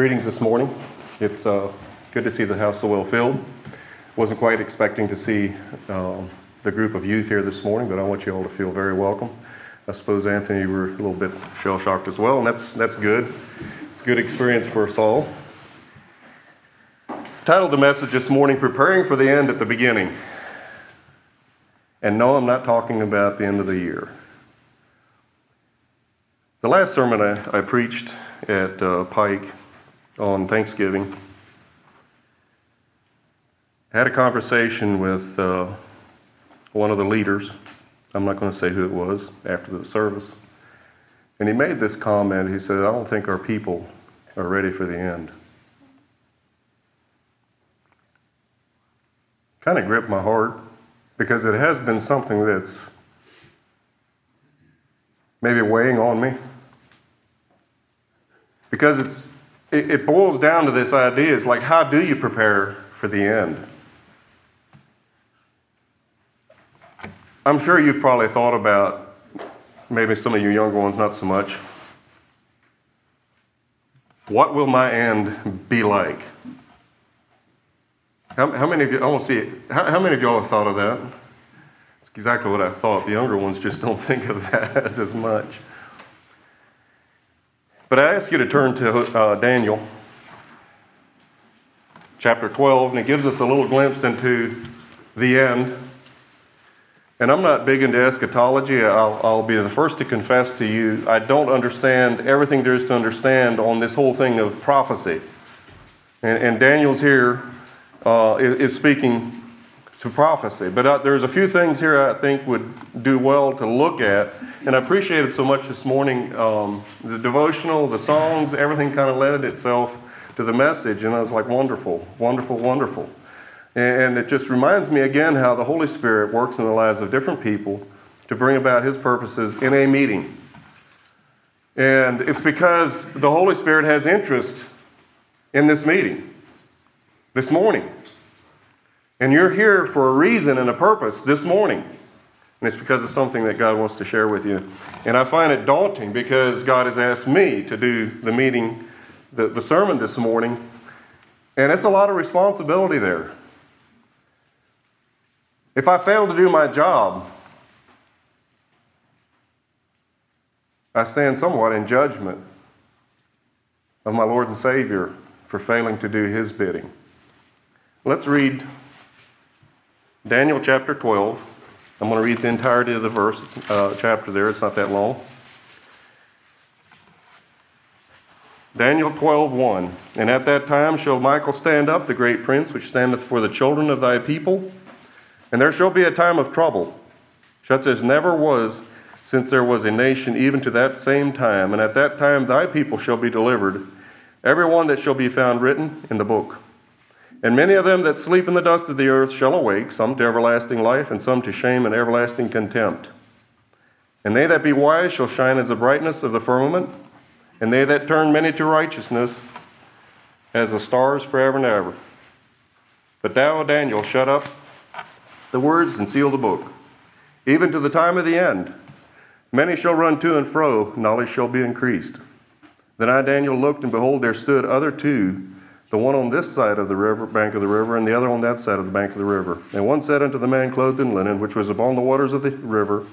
Greetings this morning. It's uh, good to see the house so well filled. Wasn't quite expecting to see um, the group of youth here this morning, but I want you all to feel very welcome. I suppose Anthony, you were a little bit shell shocked as well, and that's that's good. It's a good experience for us all. I've titled the message this morning "Preparing for the End at the Beginning." And no, I'm not talking about the end of the year. The last sermon I, I preached at uh, Pike on Thanksgiving had a conversation with uh, one of the leaders. I'm not going to say who it was after the service. And he made this comment. He said, I don't think our people are ready for the end. Kind of gripped my heart because it has been something that's maybe weighing on me. Because it's, it, it boils down to this idea it's like, how do you prepare for the end? I'm sure you've probably thought about, maybe some of you younger ones, not so much. What will my end be like? How, how many of you, I want to see it. How, how many of y'all have thought of that? It's exactly what I thought. The younger ones just don't think of that as much. But I ask you to turn to uh, Daniel chapter 12, and it gives us a little glimpse into the end. And I'm not big into eschatology. I'll, I'll, be the first to confess to you, I don't understand everything there is to understand on this whole thing of prophecy. And, and Daniel's here uh, is, is, speaking to prophecy. But uh, there's a few things here I think would do well to look at. And I appreciate it so much this morning. Um, the devotional, the songs, everything kind of led itself to the message. And I was like, wonderful, wonderful, wonderful. And it just reminds me again how the Holy Spirit works in the lives of different people to bring about His purposes in a meeting. And it's because the Holy Spirit has interest in this meeting this morning. And you're here for a reason and a purpose this morning. And it's because of something that God wants to share with you. And I find it daunting because God has asked me to do the meeting, the, the sermon this morning. And it's a lot of responsibility there. If I fail to do my job, I stand somewhat in judgment of my Lord and Savior for failing to do his bidding. Let's read Daniel chapter 12. I'm going to read the entirety of the verse, uh, chapter there. It's not that long. Daniel 12, 1. And at that time shall Michael stand up, the great prince, which standeth for the children of thy people. And there shall be a time of trouble, such as never was since there was a nation, even to that same time. And at that time thy people shall be delivered, every one that shall be found written in the book. And many of them that sleep in the dust of the earth shall awake, some to everlasting life, and some to shame and everlasting contempt. And they that be wise shall shine as the brightness of the firmament, and they that turn many to righteousness as the stars forever and ever. But thou, Daniel, shut up the words and seal the book, even to the time of the end. Many shall run to and fro, knowledge shall be increased. Then I, Daniel, looked, and behold, there stood other two the one on this side of the river, bank of the river, and the other on that side of the bank of the river. And one said unto the man clothed in linen, which was upon the waters of the river,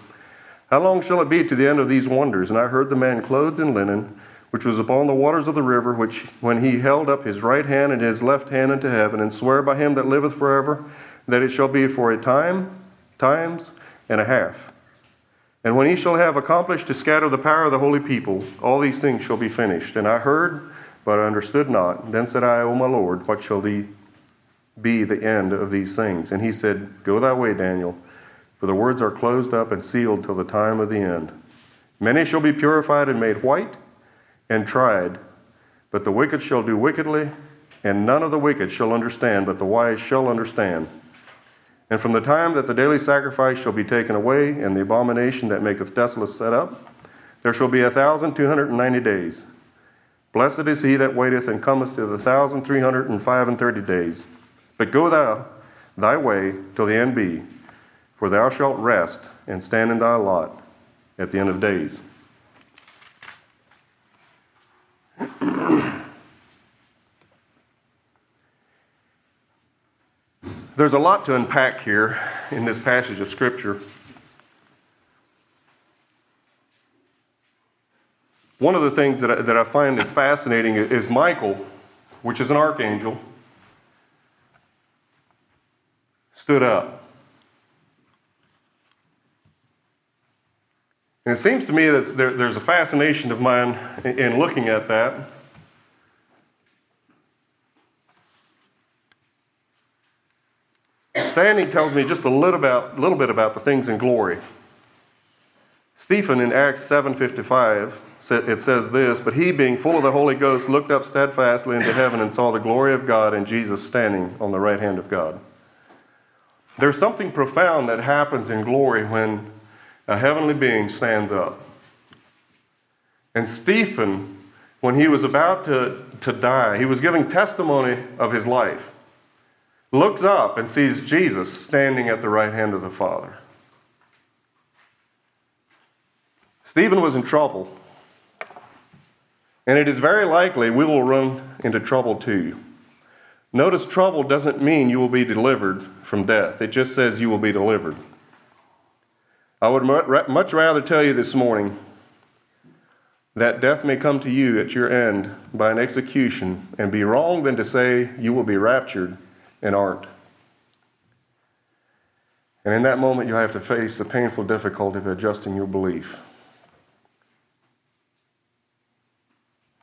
How long shall it be to the end of these wonders? And I heard the man clothed in linen, which was upon the waters of the river, which when he held up his right hand and his left hand unto heaven, and swear by him that liveth forever, that it shall be for a time, times, and a half. And when he shall have accomplished to scatter the power of the holy people, all these things shall be finished. And I heard but I understood not. Then said I, O my Lord, what shall thee be the end of these things? And he said, Go thy way, Daniel, for the words are closed up and sealed till the time of the end. Many shall be purified and made white and tried, but the wicked shall do wickedly, and none of the wicked shall understand, but the wise shall understand. And from the time that the daily sacrifice shall be taken away, and the abomination that maketh desolate set up, there shall be a thousand two hundred and ninety days. Blessed is he that waiteth and cometh to the thousand three hundred and five and thirty days. But go thou thy way till the end be, for thou shalt rest and stand in thy lot at the end of days. There's a lot to unpack here in this passage of Scripture. One of the things that I, that I find is fascinating is Michael, which is an archangel, stood up. And it seems to me that there, there's a fascination of mine in, in looking at that. Standing tells me just a little, about, little bit about the things in glory. Stephen in Acts 7:55 it says this, but he being full of the Holy Ghost looked up steadfastly into heaven and saw the glory of God and Jesus standing on the right hand of God. There's something profound that happens in glory when a heavenly being stands up. And Stephen, when he was about to, to die, he was giving testimony of his life, looks up and sees Jesus standing at the right hand of the Father. Stephen was in trouble. And it is very likely we will run into trouble too. Notice trouble doesn't mean you will be delivered from death, it just says you will be delivered. I would much rather tell you this morning that death may come to you at your end by an execution and be wrong than to say you will be raptured and aren't. And in that moment, you have to face the painful difficulty of adjusting your belief.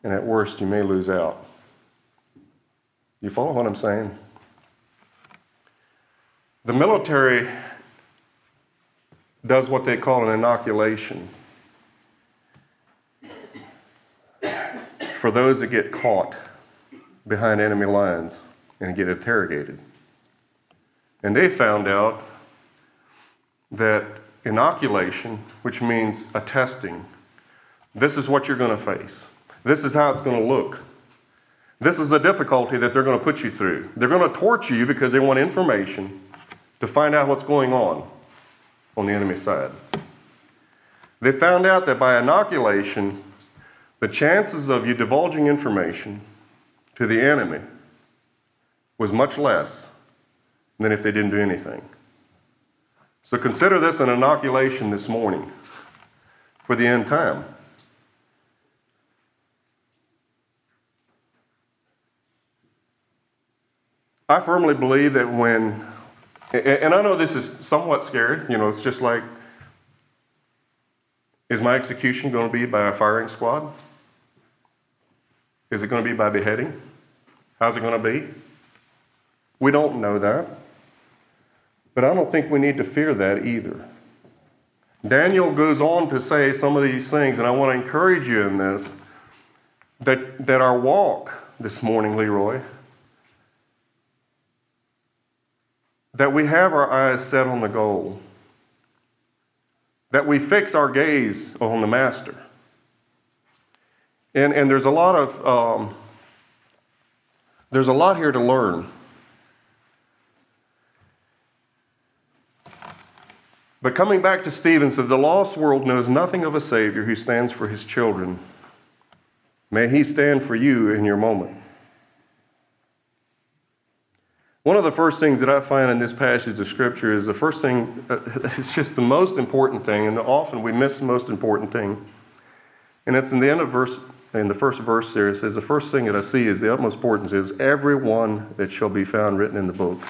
And at worst, you may lose out. You follow what I'm saying? The military does what they call an inoculation for those that get caught behind enemy lines and get interrogated. And they found out that inoculation, which means a testing, this is what you're going to face. This is how it's going to look. This is the difficulty that they're going to put you through. They're going to torture you because they want information to find out what's going on on the enemy side. They found out that by inoculation, the chances of you divulging information to the enemy was much less than if they didn't do anything. So consider this an inoculation this morning for the end time. I firmly believe that when, and I know this is somewhat scary, you know, it's just like, is my execution going to be by a firing squad? Is it going to be by beheading? How's it going to be? We don't know that. But I don't think we need to fear that either. Daniel goes on to say some of these things, and I want to encourage you in this that, that our walk this morning, Leroy, that we have our eyes set on the goal, that we fix our gaze on the Master. And, and there's a lot of um, there's a lot here to learn. But coming back to Stephen said, the lost world knows nothing of a Savior who stands for his children. May he stand for you in your moment. One of the first things that I find in this passage of Scripture is the first thing, uh, it's just the most important thing, and often we miss the most important thing. And it's in the end of verse, in the first verse there, it says, The first thing that I see is the utmost importance is every one that shall be found written in the book.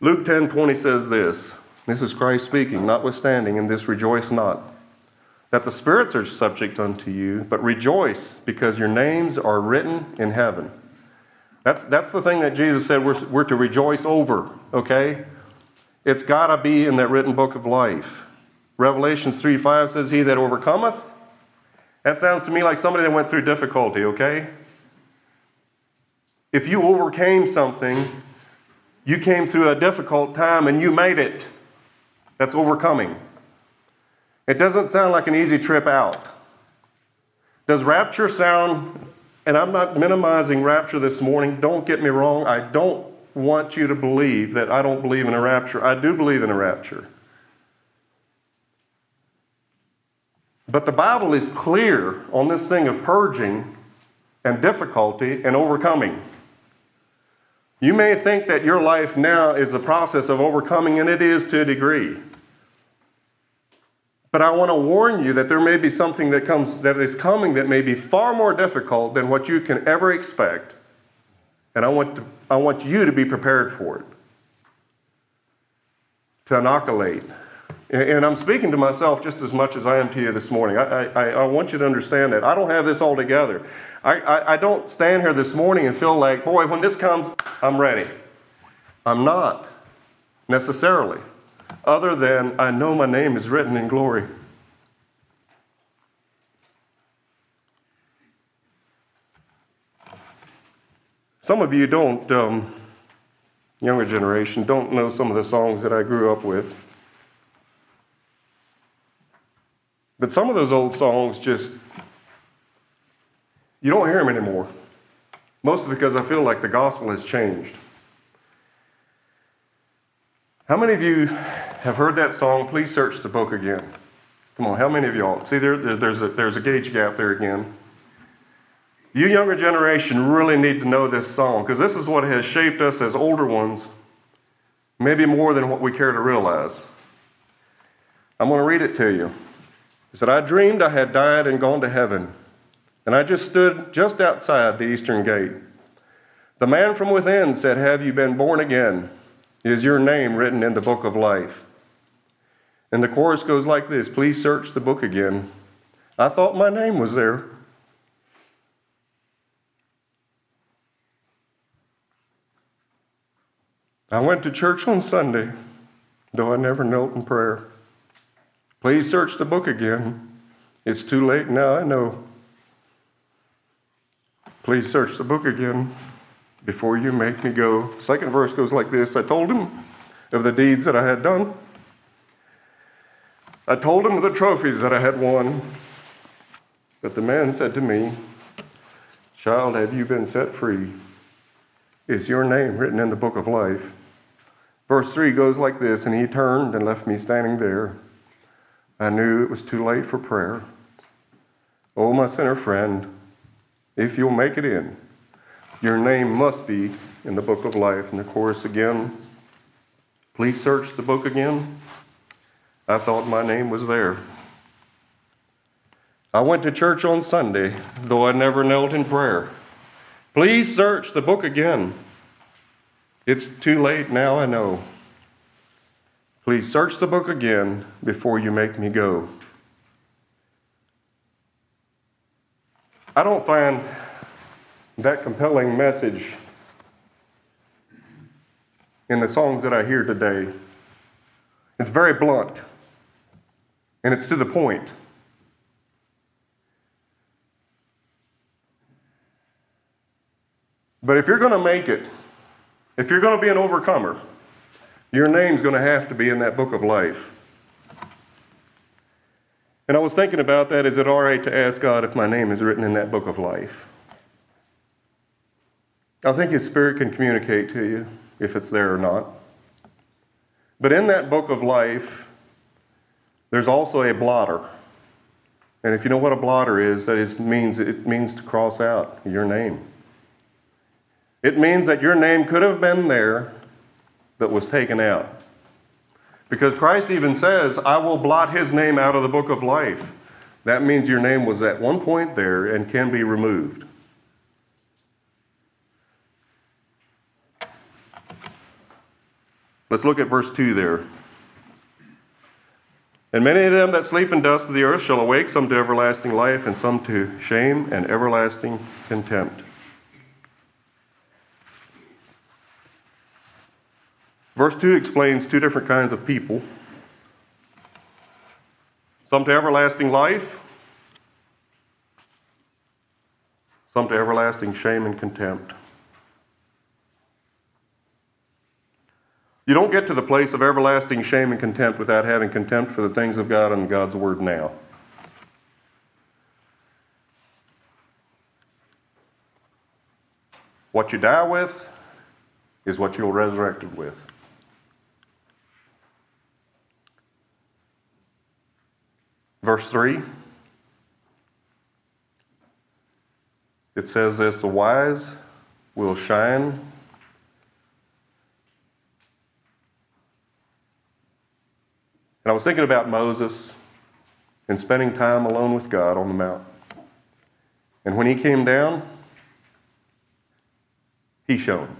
Luke 10 20 says this. This is Christ speaking, notwithstanding, in this rejoice not that the spirits are subject unto you, but rejoice because your names are written in heaven. That's, that's the thing that Jesus said we're, we're to rejoice over, okay? It's got to be in that written book of life. Revelations 3 5 says, He that overcometh. That sounds to me like somebody that went through difficulty, okay? If you overcame something, you came through a difficult time and you made it. That's overcoming. It doesn't sound like an easy trip out. Does rapture sound, and I'm not minimizing rapture this morning, don't get me wrong, I don't want you to believe that I don't believe in a rapture. I do believe in a rapture. But the Bible is clear on this thing of purging and difficulty and overcoming. You may think that your life now is a process of overcoming, and it is to a degree. But I want to warn you that there may be something that comes that is coming that may be far more difficult than what you can ever expect. And I want, to, I want you to be prepared for it. To inoculate and I'm speaking to myself just as much as I am to you this morning. I, I, I want you to understand that. I don't have this all together. I, I, I don't stand here this morning and feel like, boy, when this comes, I'm ready. I'm not necessarily, other than I know my name is written in glory. Some of you don't, um, younger generation, don't know some of the songs that I grew up with. But some of those old songs just, you don't hear them anymore. Mostly because I feel like the gospel has changed. How many of you have heard that song, Please Search the Book Again? Come on, how many of y'all? See, there, there's, a, there's a gauge gap there again. You younger generation really need to know this song because this is what has shaped us as older ones, maybe more than what we care to realize. I'm going to read it to you. He said, I dreamed I had died and gone to heaven, and I just stood just outside the eastern gate. The man from within said, Have you been born again? Is your name written in the book of life? And the chorus goes like this Please search the book again. I thought my name was there. I went to church on Sunday, though I never knelt in prayer. Please search the book again. It's too late now, I know. Please search the book again before you make me go. Second verse goes like this I told him of the deeds that I had done. I told him of the trophies that I had won. But the man said to me, Child, have you been set free? Is your name written in the book of life? Verse 3 goes like this And he turned and left me standing there. I knew it was too late for prayer. Oh, my sinner friend, if you'll make it in, your name must be in the book of life. And the chorus again, please search the book again. I thought my name was there. I went to church on Sunday, though I never knelt in prayer. Please search the book again. It's too late now, I know. Please search the book again before you make me go. I don't find that compelling message in the songs that I hear today. It's very blunt and it's to the point. But if you're going to make it, if you're going to be an overcomer, your name's going to have to be in that book of life. And I was thinking about that. Is it all right to ask God if my name is written in that book of life? I think His Spirit can communicate to you if it's there or not. But in that book of life, there's also a blotter. And if you know what a blotter is, that it means it means to cross out your name. It means that your name could have been there, but was taken out. Because Christ even says, I will blot his name out of the book of life. That means your name was at one point there and can be removed. Let's look at verse 2 there. And many of them that sleep in dust of the earth shall awake, some to everlasting life, and some to shame and everlasting contempt. Verse 2 explains two different kinds of people some to everlasting life, some to everlasting shame and contempt. You don't get to the place of everlasting shame and contempt without having contempt for the things of God and God's Word now. What you die with is what you'll resurrected with. Verse 3 it says this the wise will shine And I was thinking about Moses and spending time alone with God on the mount. And when he came down, he shone.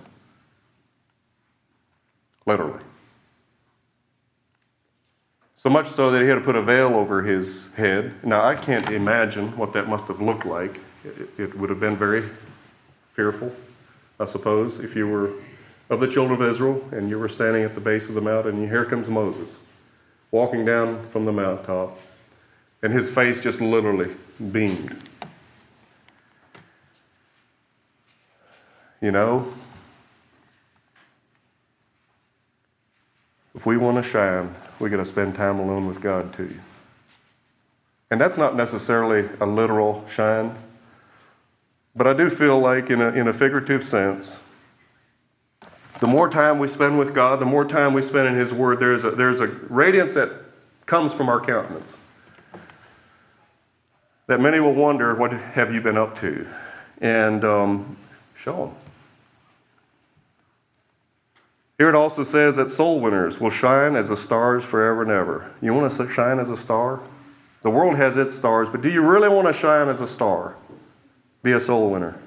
Literally. So much so that he had to put a veil over his head. Now, I can't imagine what that must have looked like. It, it would have been very fearful, I suppose, if you were of the children of Israel and you were standing at the base of the mountain and here comes Moses walking down from the mountaintop and his face just literally beamed. You know, if we want to shine, we got to spend time alone with God too. And that's not necessarily a literal shine, but I do feel like, in a, in a figurative sense, the more time we spend with God, the more time we spend in His Word, there's a, there's a radiance that comes from our countenance. That many will wonder, what have you been up to? And um, show them. Here it also says that soul winners will shine as the stars forever and ever. You want to shine as a star? The world has its stars, but do you really want to shine as a star? Be a soul winner.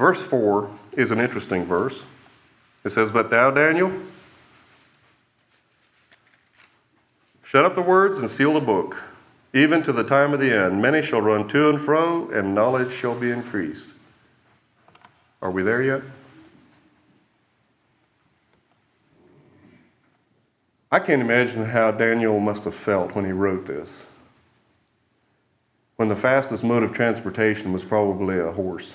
Verse 4 is an interesting verse. It says, But thou, Daniel, Shut up the words and seal the book, even to the time of the end. Many shall run to and fro, and knowledge shall be increased. Are we there yet? I can't imagine how Daniel must have felt when he wrote this. When the fastest mode of transportation was probably a horse.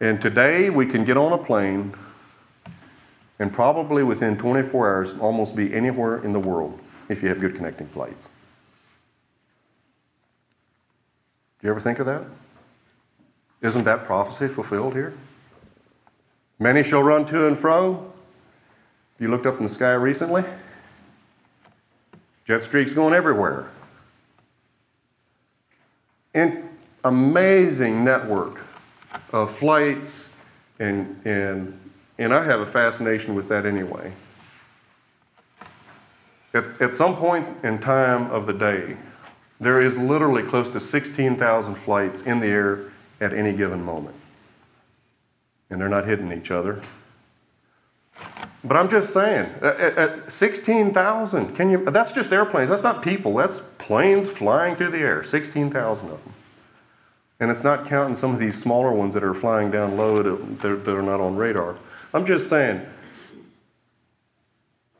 And today we can get on a plane and probably within 24 hours almost be anywhere in the world if you have good connecting flights. Do you ever think of that? Isn't that prophecy fulfilled here? Many shall run to and fro. You looked up in the sky recently? Jet streaks going everywhere. And amazing network of flights and, and and I have a fascination with that anyway. At, at some point in time of the day, there is literally close to 16,000 flights in the air at any given moment. And they're not hitting each other. But I'm just saying, at, at 16,000, can you, that's just airplanes. That's not people. That's planes flying through the air, 16,000 of them. And it's not counting some of these smaller ones that are flying down low that, that are not on radar. I'm just saying,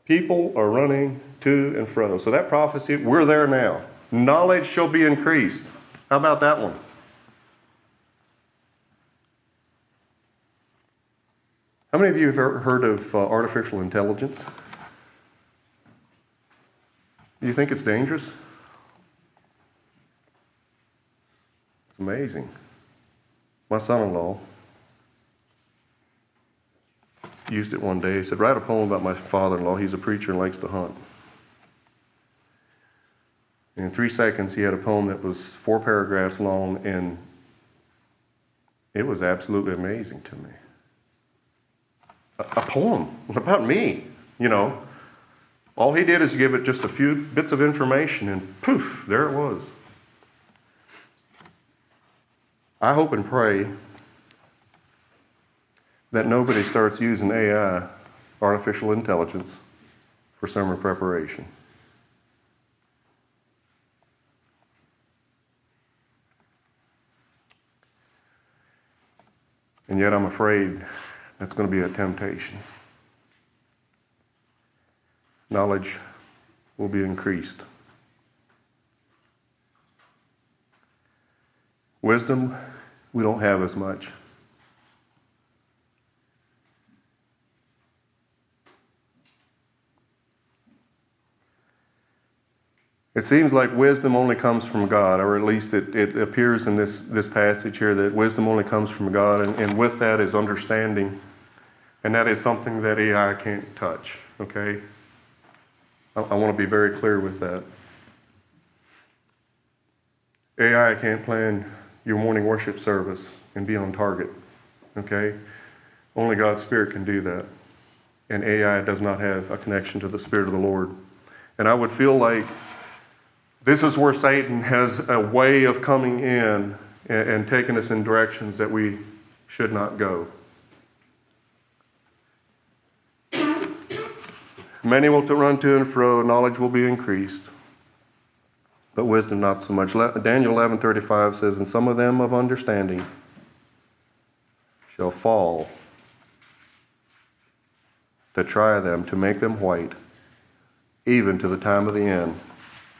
people are running to and fro. So that prophecy, we're there now. Knowledge shall be increased. How about that one? How many of you have heard of uh, artificial intelligence? Do you think it's dangerous? Amazing. My son in law used it one day. He said, Write a poem about my father in law. He's a preacher and likes to hunt. And in three seconds, he had a poem that was four paragraphs long, and it was absolutely amazing to me. A, a poem about me, you know. All he did is give it just a few bits of information, and poof, there it was. I hope and pray that nobody starts using AI, artificial intelligence, for summer preparation. And yet I'm afraid that's going to be a temptation. Knowledge will be increased. Wisdom, we don't have as much. It seems like wisdom only comes from God, or at least it, it appears in this, this passage here that wisdom only comes from God, and, and with that is understanding. And that is something that AI can't touch, okay? I, I want to be very clear with that. AI can't plan your morning worship service and be on target, okay? Only God's Spirit can do that. And AI does not have a connection to the Spirit of the Lord. And I would feel like this is where Satan has a way of coming in and, and taking us in directions that we should not go. Many will run to and fro, knowledge will be increased, but wisdom not so much. Daniel 11:35 says, "And some of them of understanding shall fall to try them, to make them white, even to the time of the end,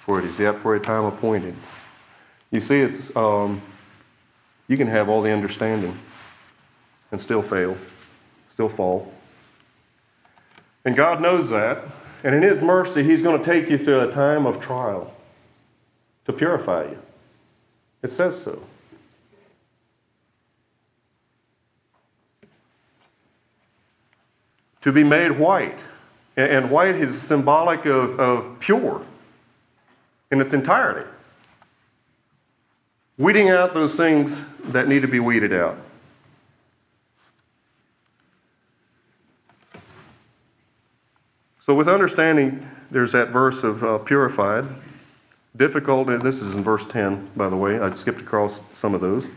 for it is yet for a time appointed." You see, it's um, you can have all the understanding and still fail, still fall. And God knows that. And in His mercy, He's going to take you through a time of trial to purify you. It says so. To be made white. And white is symbolic of, of pure in its entirety. Weeding out those things that need to be weeded out. So, with understanding, there's that verse of uh, purified. Difficult, this is in verse 10, by the way. I skipped across some of those. It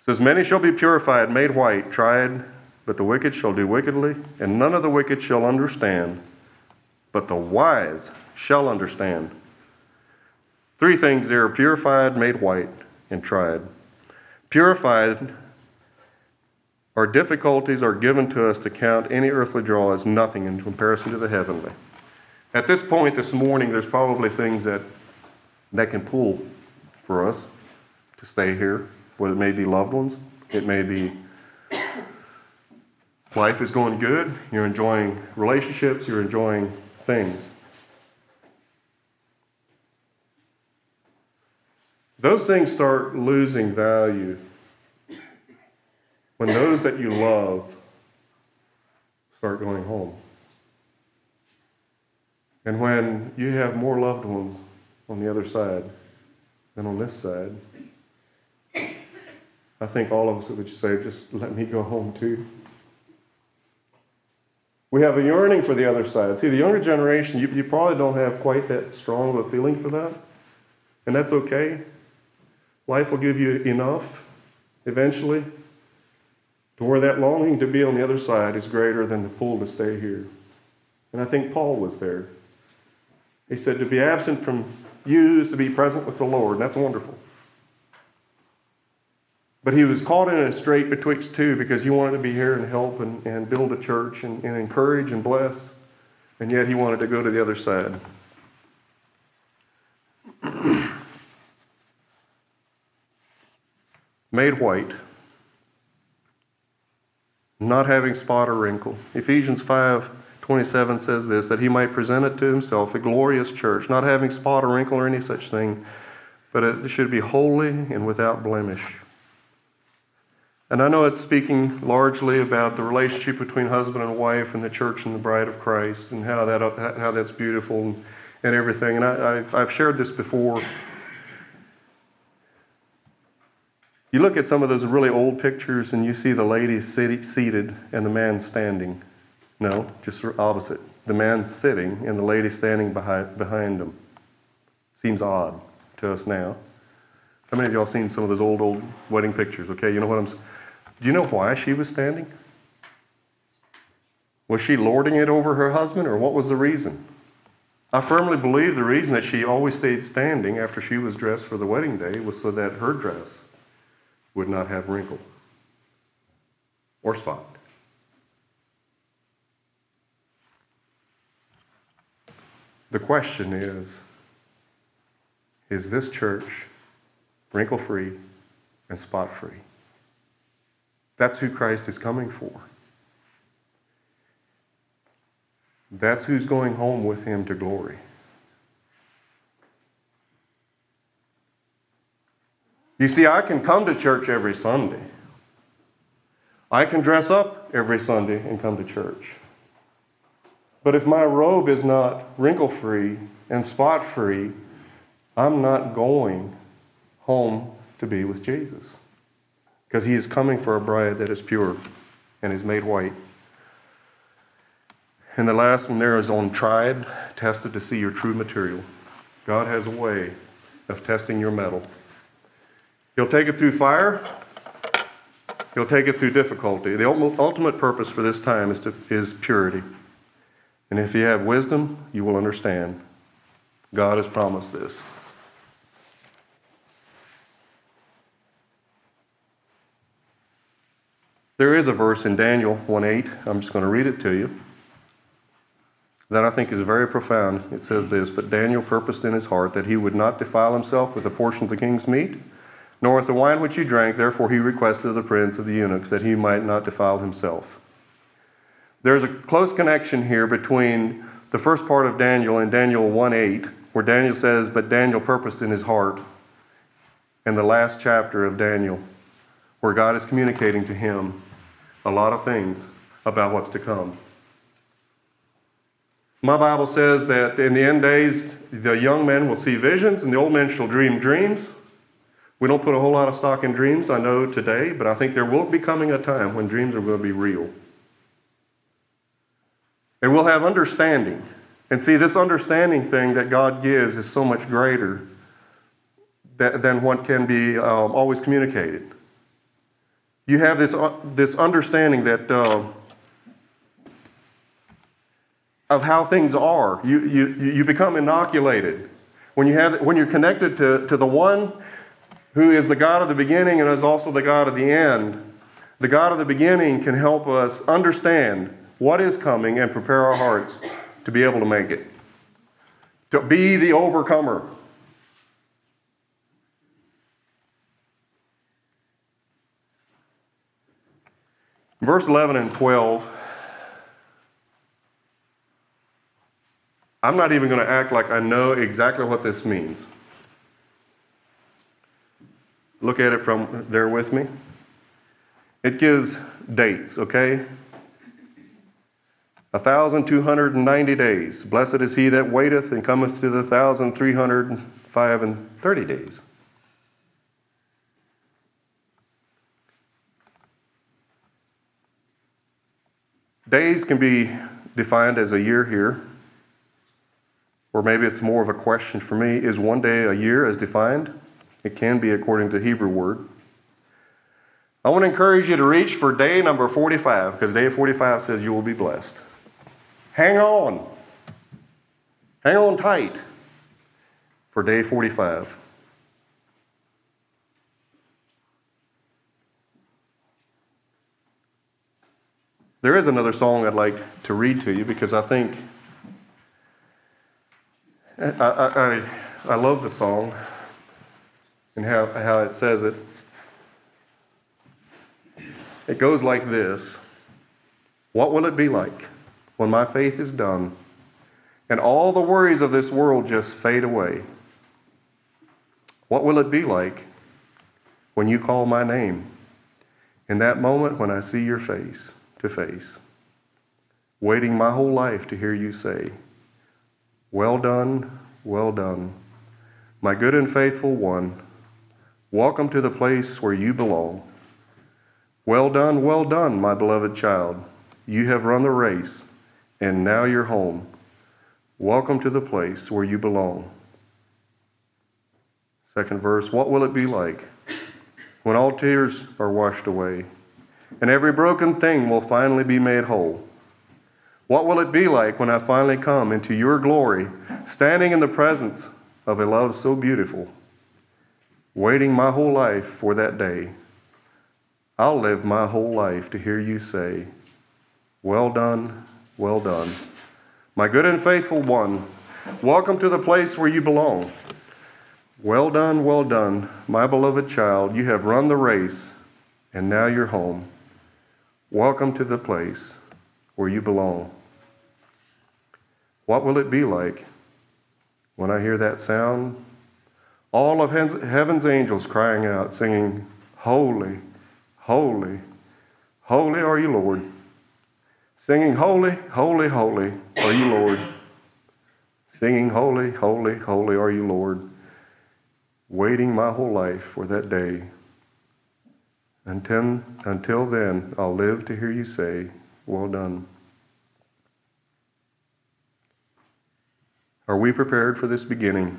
says, Many shall be purified, made white, tried, but the wicked shall do wickedly, and none of the wicked shall understand, but the wise shall understand. Three things there purified, made white, and tried. Purified our difficulties are given to us to count any earthly draw as nothing in comparison to the heavenly. At this point this morning, there's probably things that, that can pull for us to stay here, whether it may be loved ones, it may be life is going good, you're enjoying relationships, you're enjoying things. Those things start losing value when those that you love start going home. And when you have more loved ones on the other side than on this side, I think all of us would say, just let me go home too. We have a yearning for the other side. See, the younger generation, you, you probably don't have quite that strong of a feeling for that. And that's okay. Life will give you enough eventually to where that longing to be on the other side is greater than the pull to stay here. And I think Paul was there. He said, To be absent from you is to be present with the Lord, and that's wonderful. But he was caught in a strait betwixt two because he wanted to be here and help and, and build a church and, and encourage and bless, and yet he wanted to go to the other side. Made white not having spot or wrinkle. Ephesians 5 27 says this that he might present it to himself a glorious church, not having spot or wrinkle or any such thing, but it should be holy and without blemish. And I know it's speaking largely about the relationship between husband and wife and the church and the bride of Christ and how, that, how that's beautiful and, and everything. And I, I've, I've shared this before You look at some of those really old pictures and you see the lady seated and the man standing. No, just opposite. The man sitting and the lady standing behind, behind him. Seems odd to us now. How many of y'all seen some of those old, old wedding pictures? Okay, you know what I'm Do you know why she was standing? Was she lording it over her husband, or what was the reason? I firmly believe the reason that she always stayed standing after she was dressed for the wedding day was so that her dress would not have wrinkle or spot. The question is Is this church wrinkle free and spot free? That's who Christ is coming for. That's who's going home with him to glory. You see, I can come to church every Sunday. I can dress up every Sunday and come to church. But if my robe is not wrinkle free and spot free, I'm not going home to be with Jesus. Because he is coming for a bride that is pure and is made white. And the last one there is on tried, tested to see your true material. God has a way of testing your metal. He'll take it through fire, he'll take it through difficulty. The ultimate purpose for this time is, to, is purity. And if you have wisdom, you will understand. God has promised this. There is a verse in Daniel 1:8. I'm just going to read it to you. That I think is very profound. It says this, but Daniel purposed in his heart that he would not defile himself with a portion of the king's meat, nor with the wine which he drank. Therefore he requested of the prince of the eunuchs that he might not defile himself. There's a close connection here between the first part of Daniel and Daniel 1:8, where Daniel says, "But Daniel purposed in his heart," and the last chapter of Daniel, where God is communicating to him a lot of things about what's to come. My Bible says that in the end days, the young men will see visions and the old men shall dream dreams. We don't put a whole lot of stock in dreams, I know today, but I think there will be coming a time when dreams are going to be real. And we'll have understanding. And see, this understanding thing that God gives is so much greater than what can be um, always communicated you have this, uh, this understanding that uh, of how things are. You, you, you become inoculated. When, you have, when you're connected to, to the one who is the God of the beginning and is also the God of the end, the God of the beginning can help us understand what is coming and prepare our hearts to be able to make it. To be the overcomer. Verse 11 and 12. I'm not even going to act like I know exactly what this means. Look at it from there with me. It gives dates, okay? 1,290 days. Blessed is he that waiteth and cometh to the 1,305 and 30 days. Days can be defined as a year here, or maybe it's more of a question for me. Is one day a year as defined? It can be according to Hebrew word. I want to encourage you to reach for day number 45 because day 45 says you will be blessed. Hang on. Hang on tight for day 45. There is another song I'd like to read to you because I think I, I, I, love the song and how, how it says it. It goes like this What will it be like when my faith is done and all the worries of this world just fade away? What will it be like when you call my name in that moment when I see your face? to face, waiting my whole life to hear you say, Well done, well done, my good and faithful one. Welcome to the place where you belong. Well done, well done, my beloved child. You have run the race, and now you're home. Welcome to the place where you belong. Second verse What will it be like when all tears are washed away? and every broken thing will finally be made whole. What will it be like when I finally come into your glory, standing in the presence of a love so beautiful, waiting my whole life for that day? I'll live my whole life to hear you say, Well done, well done. My good and faithful one, welcome to the place where you belong. Well done, well done, my beloved child. You have run the race, and now you're home. Welcome to the place where you belong. What will it be like when I hear that sound? all of heaven's- angels crying out, singing, Holy, holy, holy are you, Lord. Singing, Holy, holy, holy are you, Lord. Singing, Holy, holy, holy are you, Lord. Waiting my whole life for that day. Until, until then, I'll live to hear you say, Well done. Are we prepared for this beginning?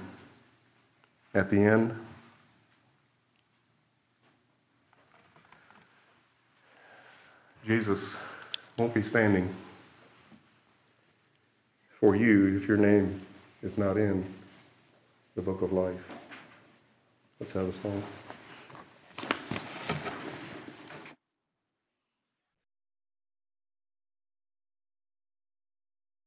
At the end? Jesus won't be standing for you if your name is not in the book of life. Let's have a song.